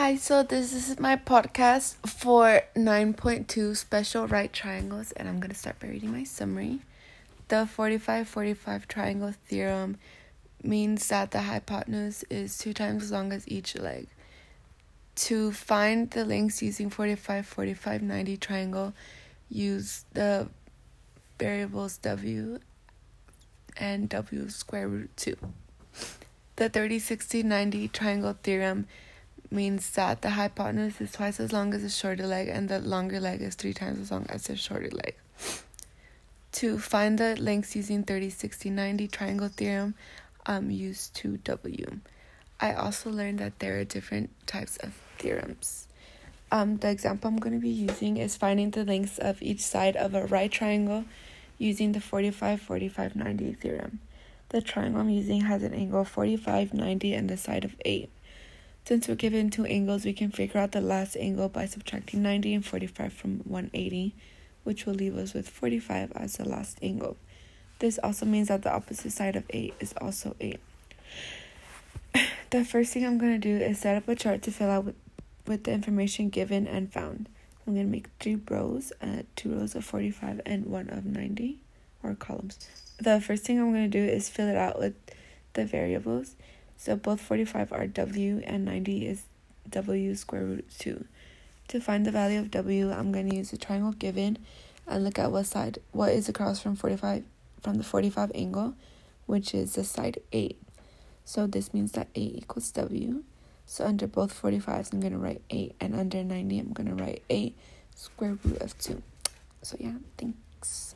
Hi, so this is my podcast for 9.2 special right triangles, and I'm going to start by reading my summary. The 45 45 triangle theorem means that the hypotenuse is two times as long as each leg. To find the lengths using 45 45 90 triangle, use the variables w and w square root 2. The 30 60 90 triangle theorem means that the hypotenuse is twice as long as the shorter leg and the longer leg is three times as long as the shorter leg. To find the lengths using 30, 60, 90 triangle theorem, um, use 2W. I also learned that there are different types of theorems. Um, the example I'm going to be using is finding the lengths of each side of a right triangle using the 45, 45, 90 theorem. The triangle I'm using has an angle of 45, 90, and the side of 8. Since we're given two angles, we can figure out the last angle by subtracting 90 and 45 from 180, which will leave us with 45 as the last angle. This also means that the opposite side of 8 is also 8. the first thing I'm going to do is set up a chart to fill out with, with the information given and found. I'm going to make three rows, uh, two rows of 45 and one of 90, or columns. The first thing I'm going to do is fill it out with the variables. So both 45 are w and 90 is w square root 2. To find the value of w, I'm going to use the triangle given and look at what side, what is across from 45, from the 45 angle, which is the side 8. So this means that 8 equals w. So under both 45s, I'm going to write 8, and under 90, I'm going to write 8 square root of 2. So yeah, thanks.